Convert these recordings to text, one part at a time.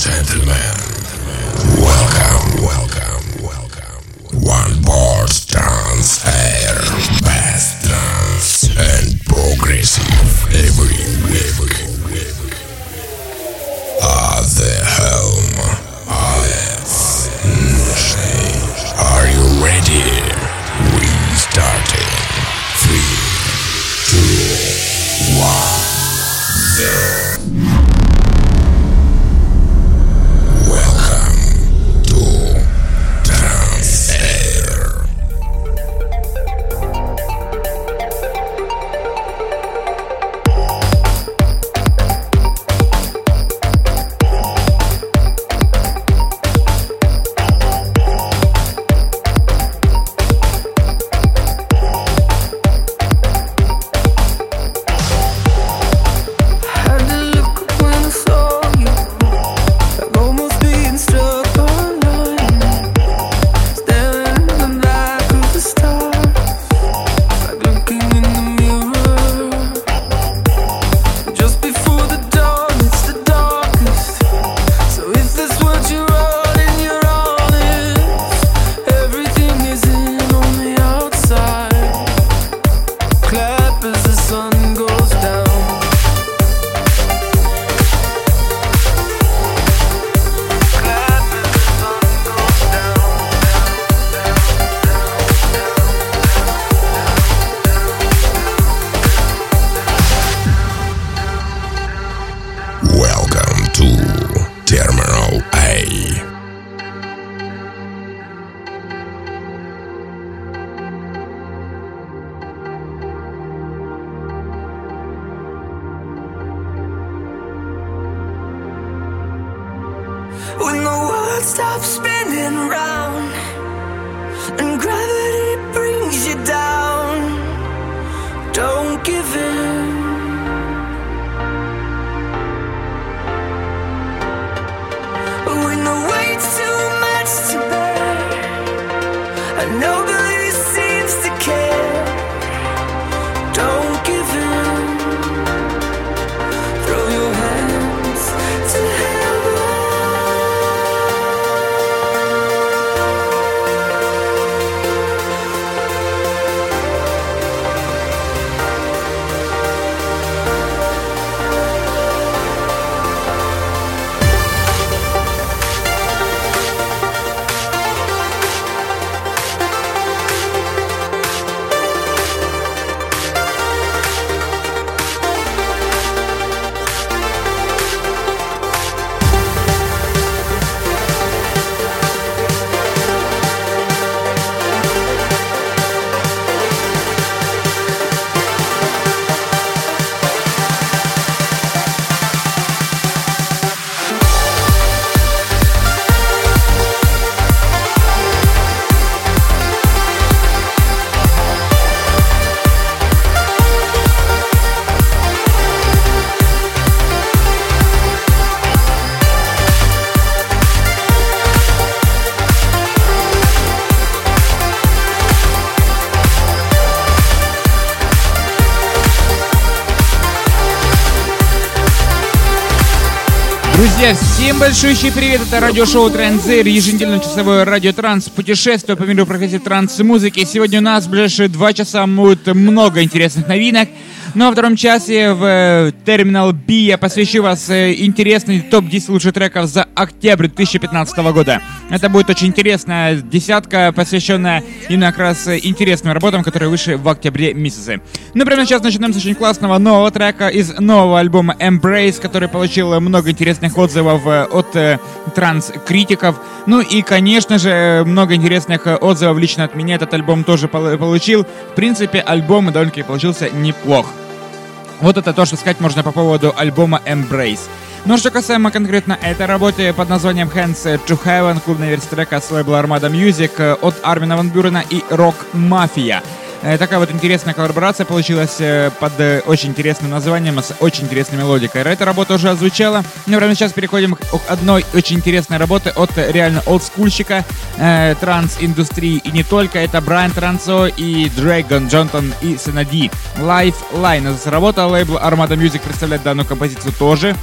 gentlemen, welcome, welcome, welcome. One board dance air, best dance and progressive. Большущий привет! Это радиошоу Транзер, еженедельное часовое радиотранс, путешествие по миру профессии транс-музыки. Сегодня у нас в ближайшие два часа будет много интересных новинок. Ну а во втором часе в э, Terminal B я посвящу вас э, интересный топ-10 лучших треков за октябрь 2015 года. Это будет очень интересная десятка, посвященная именно как раз э, интересным работам, которые вышли в октябре месяце. Ну прямо сейчас начинаем с очень классного нового трека из нового альбома Embrace, который получил много интересных отзывов от транс-критиков. Ну и, конечно же, много интересных отзывов лично от меня этот альбом тоже получил. В принципе, альбом довольно-таки получился неплох. Вот это то, что сказать можно по поводу альбома Embrace. Но что касаемо конкретно этой работы под названием Hands to Heaven, клубная версия трека с лейбла Armada Music от Армина Ван Бюрена и Rock Mafia. Э, такая вот интересная коллаборация получилась э, под э, очень интересным названием, с очень интересной мелодикой. Эта работа уже озвучала. Но прямо сейчас переходим к одной очень интересной работе от реально олдскульщика э, транс-индустрии. И не только, это Брайан Трансо и Дрэгон Джонтон и Сенади. Lifeline. Работа лейбл Armada Music представляет данную композицию тоже.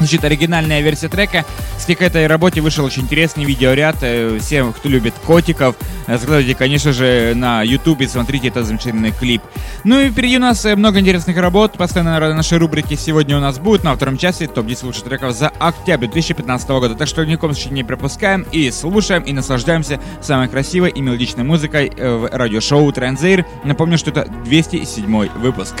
Значит, оригинальная версия трека. К этой работе вышел очень интересный видеоряд. Э, всем, кто любит котиков, э, заходите, конечно же, на YouTube и смотрите этот замечательный клип. Ну и впереди у нас э, много интересных работ. Постоянно на нашей рубрике сегодня у нас будет на втором часе топ-10 лучших треков за октябрь 2015 года. Так что ни в коем случае не пропускаем и слушаем и наслаждаемся самой красивой и мелодичной музыкой в радиошоу Транзейр. Напомню, что это 207 выпуск.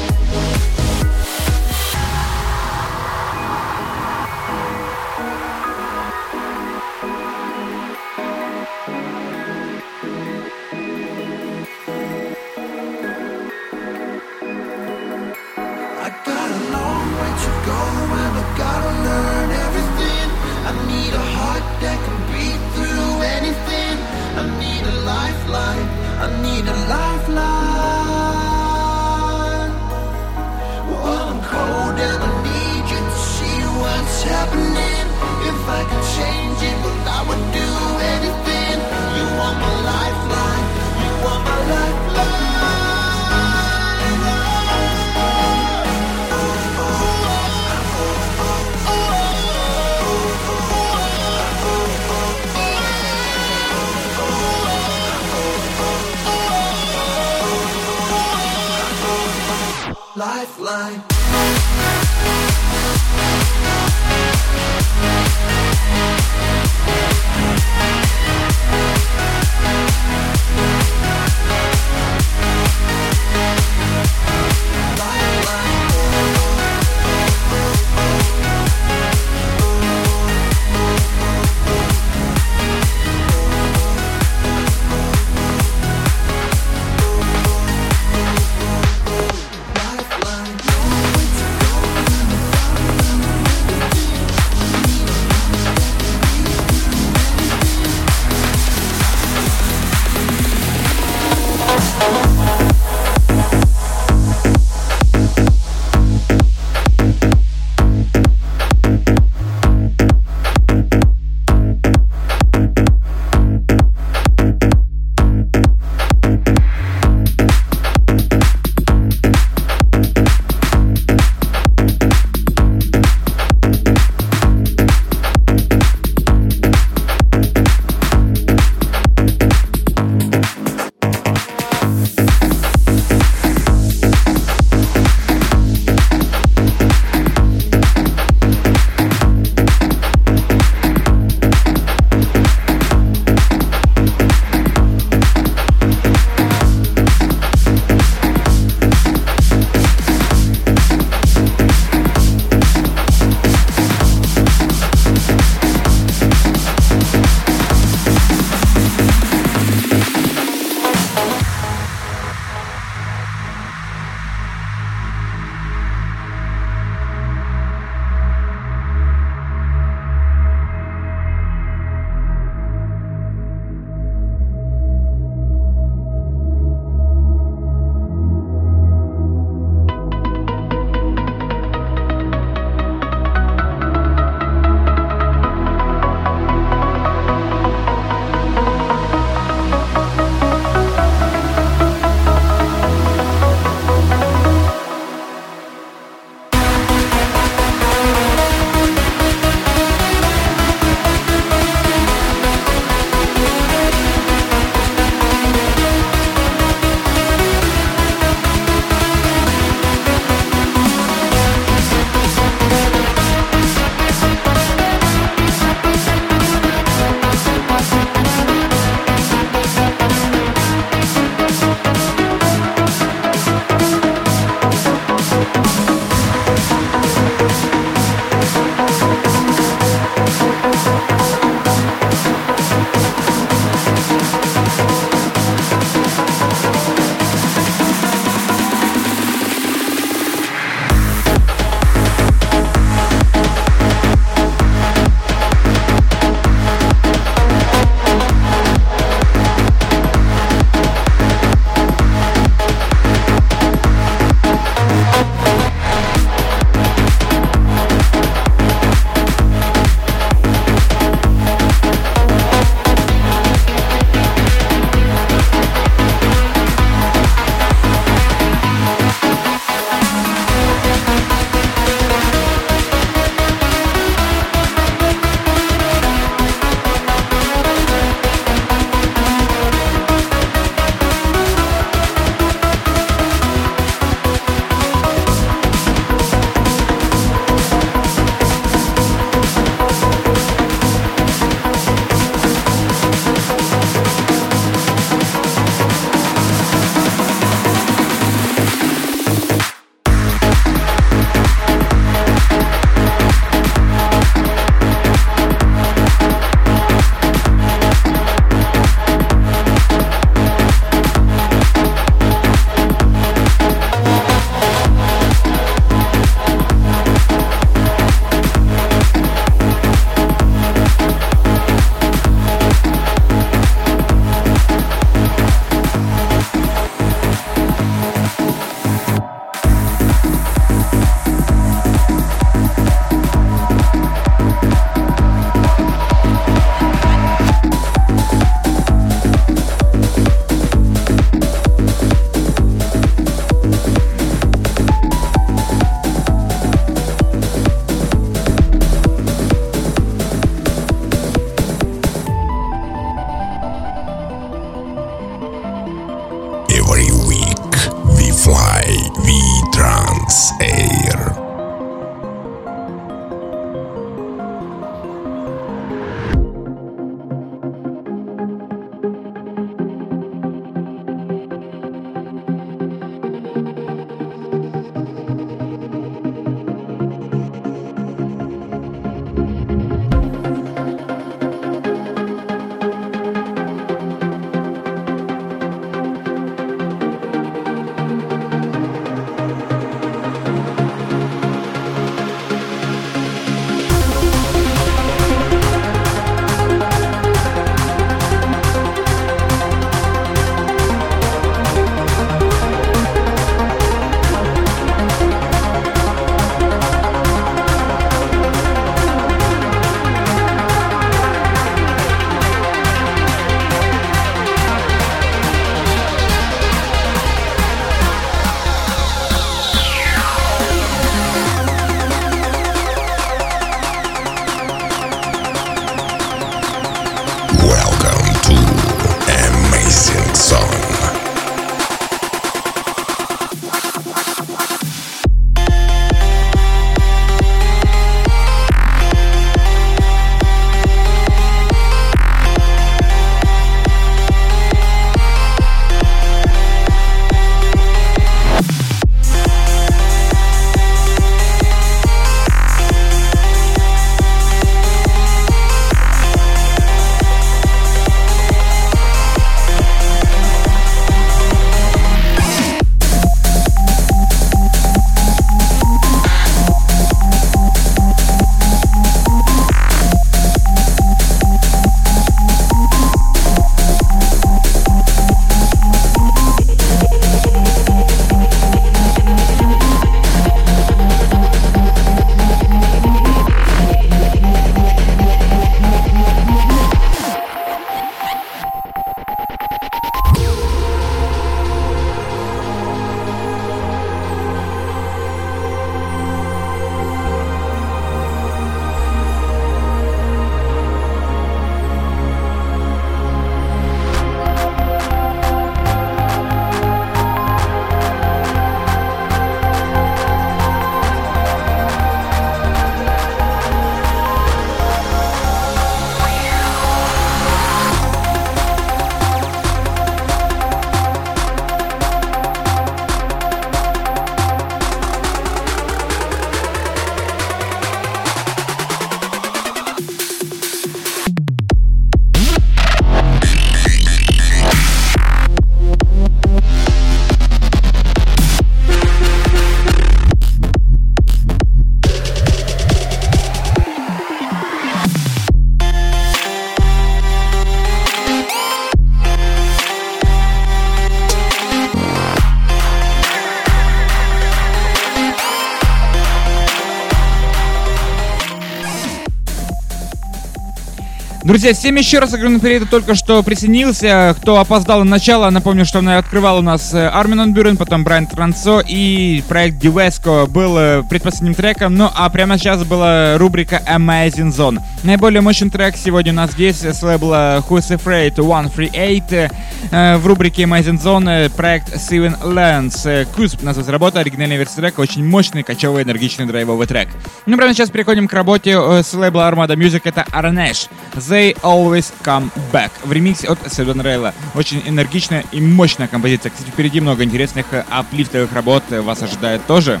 Друзья, всем еще раз огромный привет, только что присоединился. Кто опоздал на начало, напомню, что она открывал у нас э, Армин Бюрен, потом Брайан Трансо и проект Дивеско был э, предпоследним треком. Ну а прямо сейчас была рубрика Amazing Zone. Наиболее мощный трек сегодня у нас здесь с лейбла Who's Afraid 138 э, в рубрике Amazing Zone проект Seven Lands. Кусп называется работа, оригинальная версия трека, очень мощный, кочевый, энергичный драйвовый трек. Ну прямо сейчас переходим к работе с лейбла Armada Music, это Arnesh. They Always Come Back в ремиксе от Седон Рейла. Очень энергичная и мощная композиция. Кстати, впереди много интересных э, аплифтовых работ вас ожидает тоже.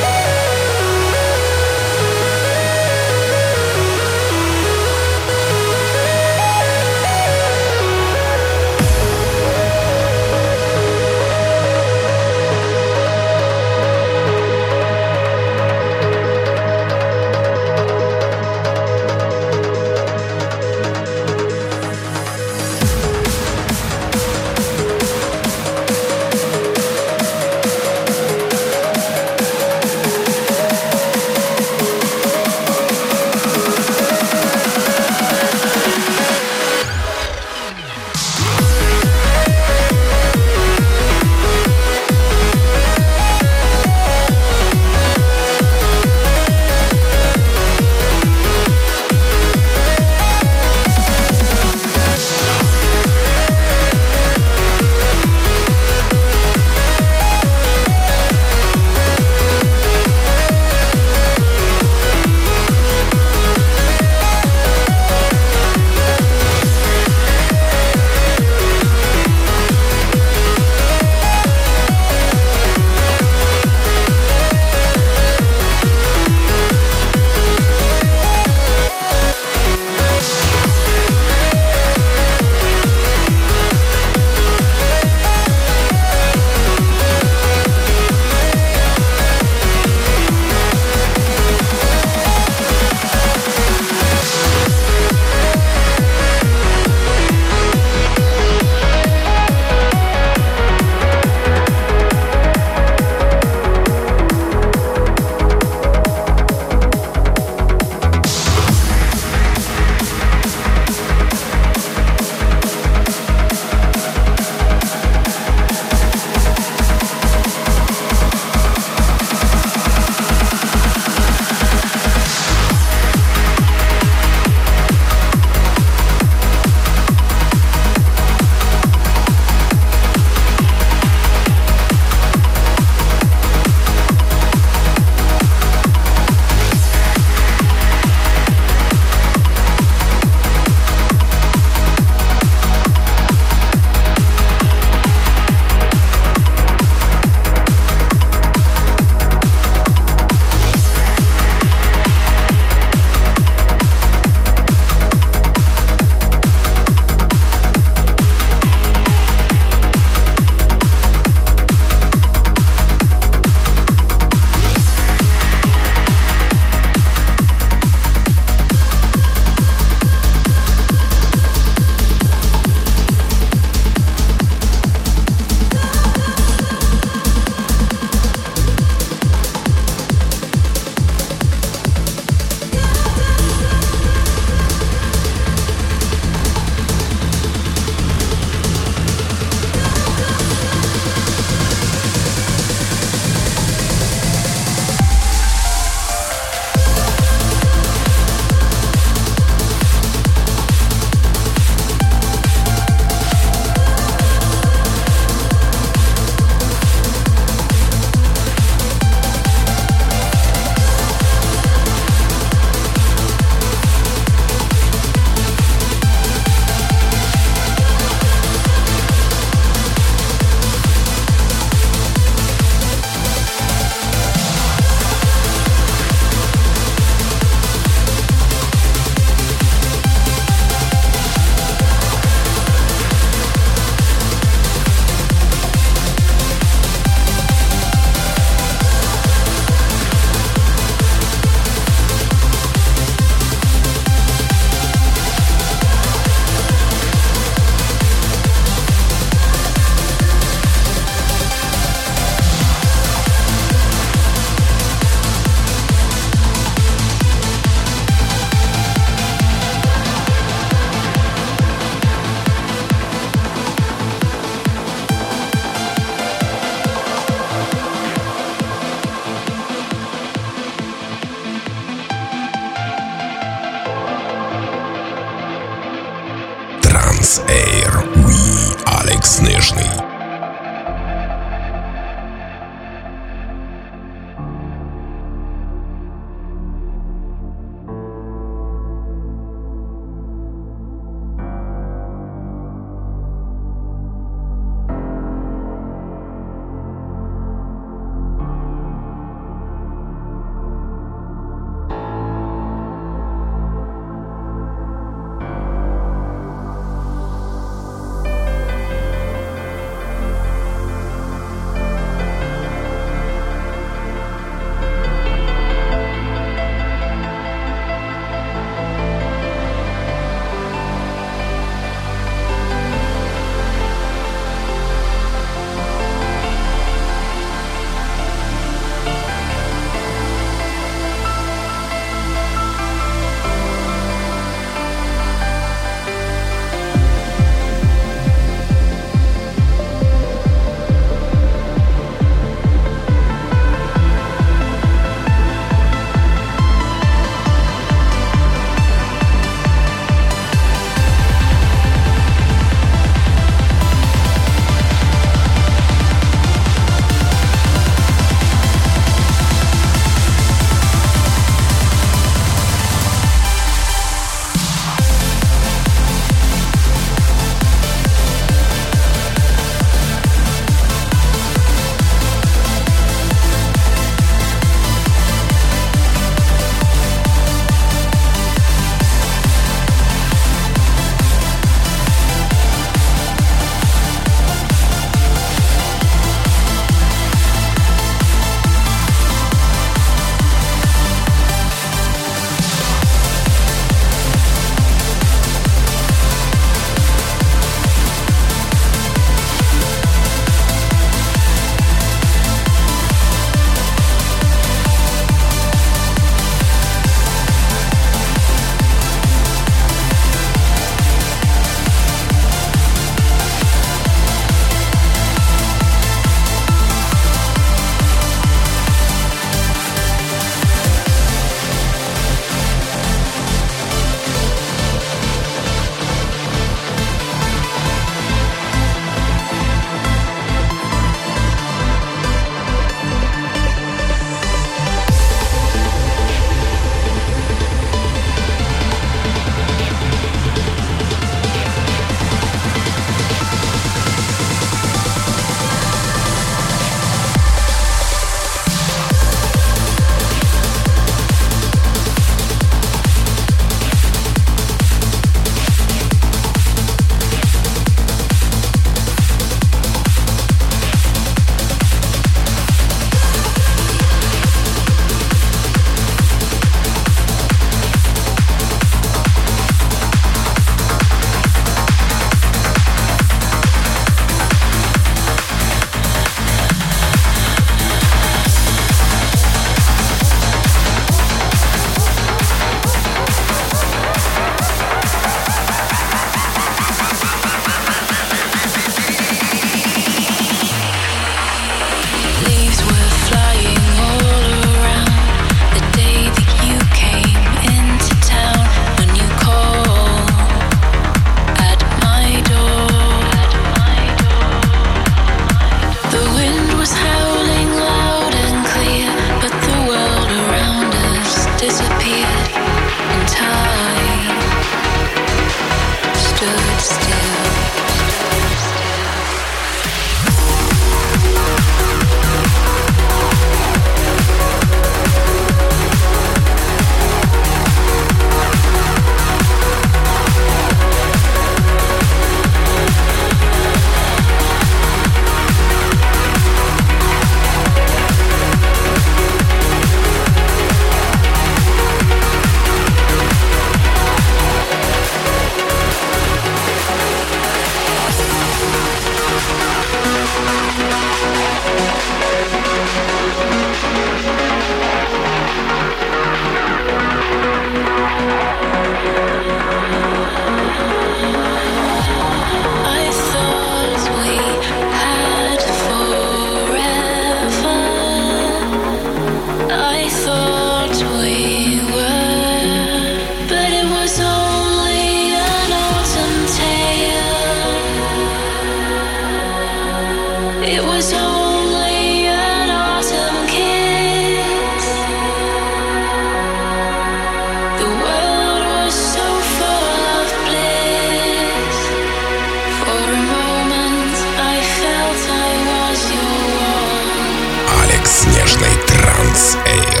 It's Ale.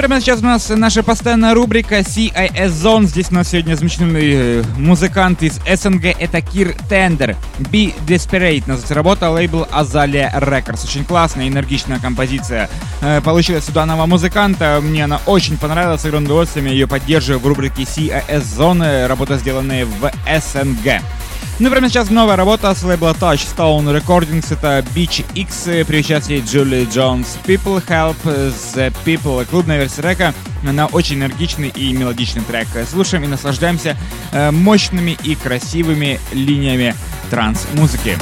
Прямо сейчас у нас наша постоянная рубрика CIS Zone. Здесь у нас сегодня замечательный э, музыкант из СНГ. Это Кир Тендер. Be Desperate называется работа. Лейбл Azalea Records. Очень классная, энергичная композиция э, получилась у данного музыканта. Мне она очень понравилась. С огромным удовольствием я ее поддерживаю в рубрике CIS Zone. Работа, сделанная в СНГ. Ну и прямо сейчас новая работа с лейбла Touchstone Recordings. Это Beach X при участии Джули Джонс. People Help the People. Клубная версия трека. Она очень энергичный и мелодичный трек. Слушаем и наслаждаемся э, мощными и красивыми линиями транс-музыки.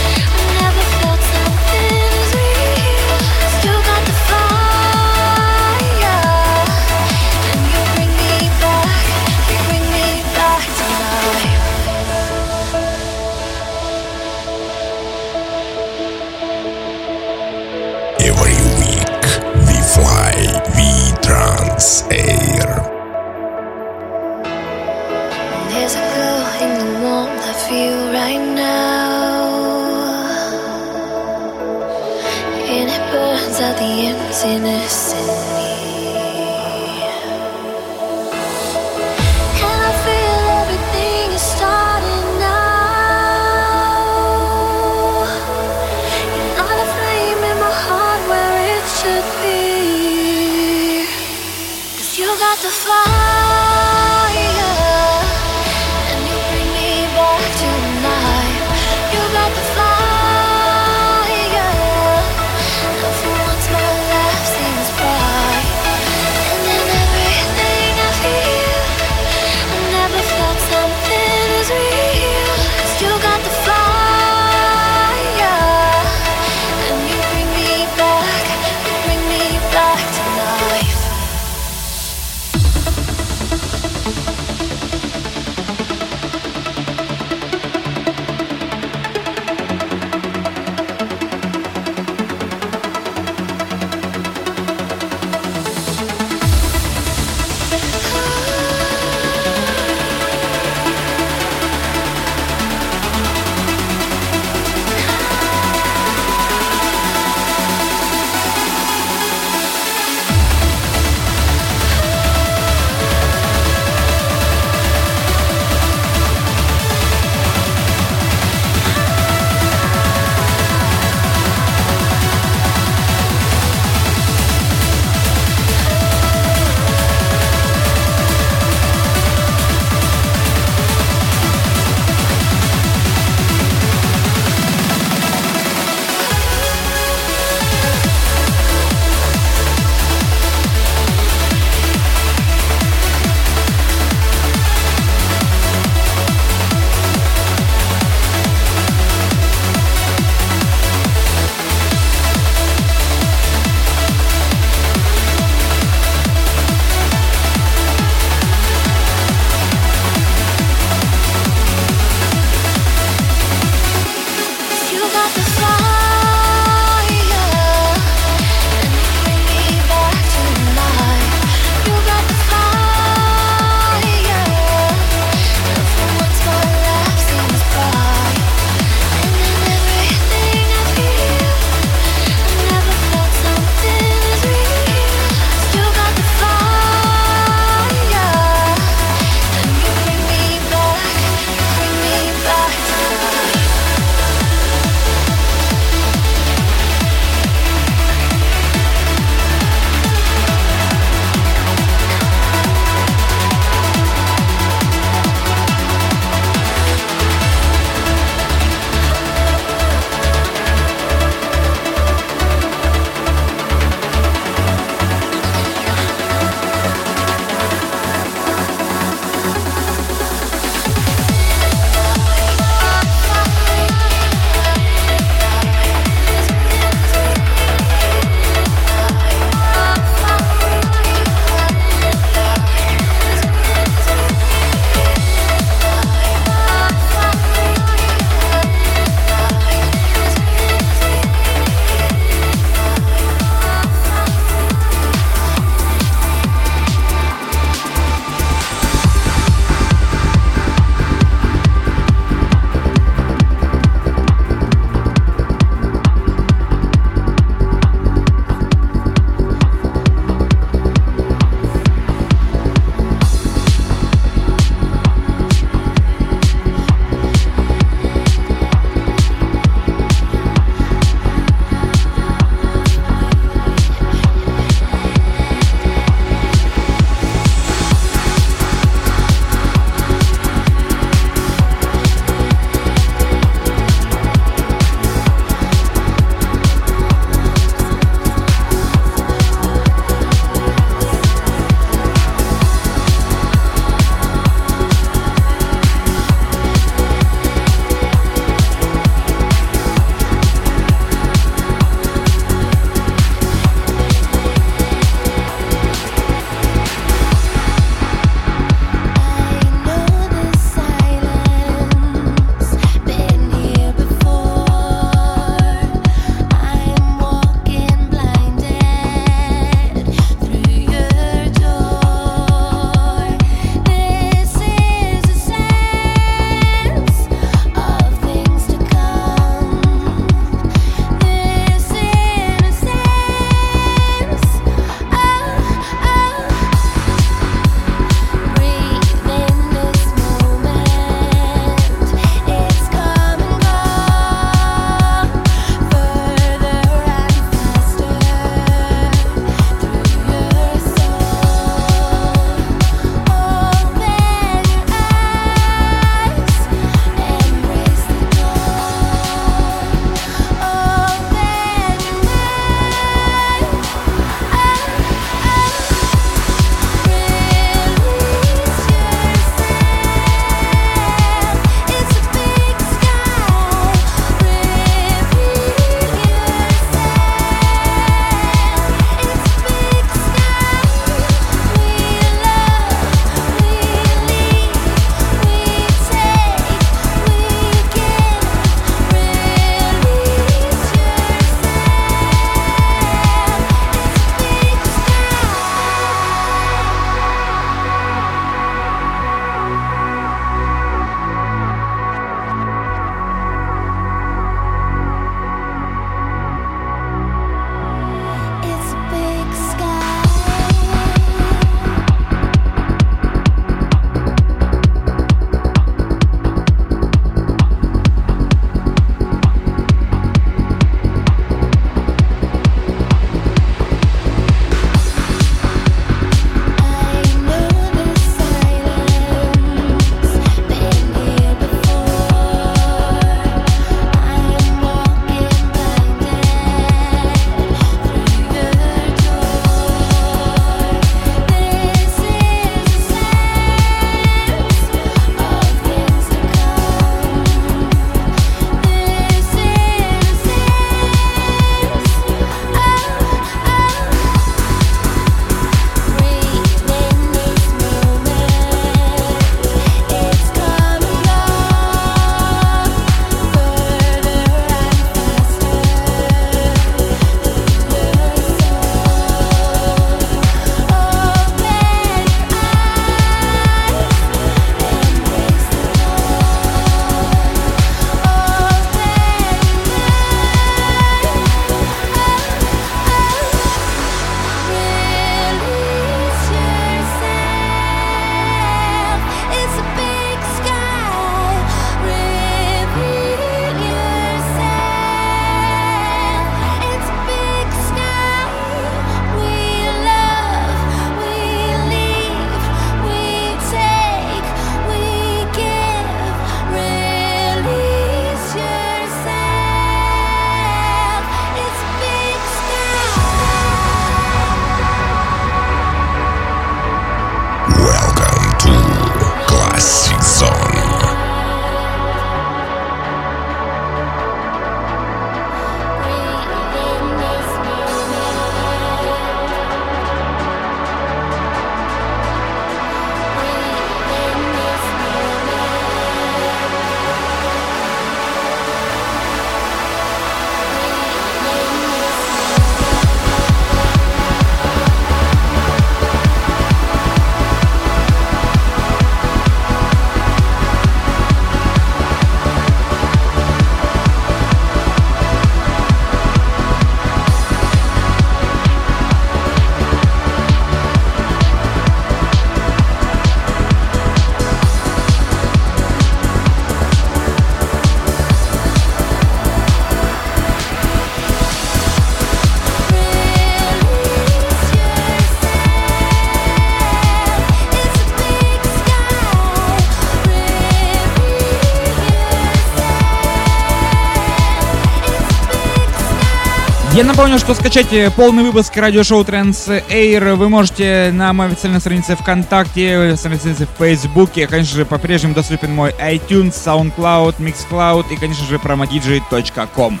Я напомню, что скачать полный выпуск радиошоу Trans Air вы можете на моей официальной странице ВКонтакте, странице в Фейсбуке. Конечно же, по-прежнему доступен мой iTunes, SoundCloud, Mixcloud и, конечно же, promodj.com.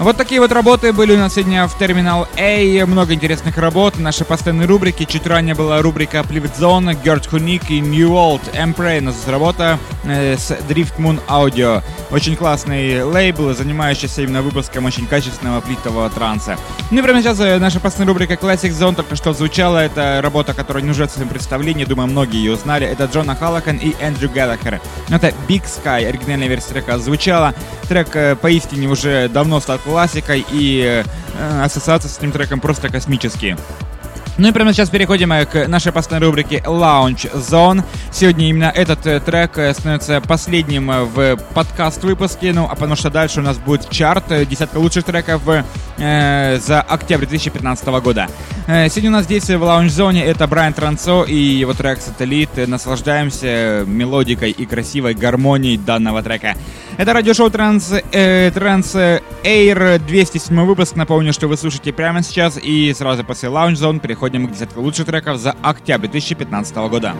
Вот такие вот работы были у нас сегодня в Терминал A. Много интересных работ. Наши постоянные рубрики. Чуть ранее была рубрика Zone, Gert Hunik и New Old. Emprey. У нас работа э, с Drift Moon Audio. Очень классный лейбл, занимающийся именно выпуском очень качественного плитового транса. Ну и прямо сейчас э, наша постоянная рубрика Classic Zone только что звучала. Это работа, которая не нуждается в представлении. Думаю, многие ее узнали. Это Джона Халлахан и Эндрю Галлахер. Это Big Sky. Оригинальная версия трека звучала. Трек э, поистине уже давно стал классикой, и э, ассоциации с этим треком просто космические. Ну и прямо сейчас переходим э, к нашей постоянной рубрике Lounge Zone. Сегодня именно этот э, трек э, становится последним в подкаст-выпуске, ну а потому что дальше у нас будет чарт, десятка лучших треков э, за октябрь 2015 года. Э, сегодня у нас здесь в Lounge Zone это Брайан Трансо и его трек «Сателлит». Наслаждаемся мелодикой и красивой гармонией данного трека. Это радиошоу Транс, Транс Air 207 выпуск. Напомню, что вы слушаете прямо сейчас и сразу после Lounge Zone переходим к десятке лучших треков за октябрь 2015 года.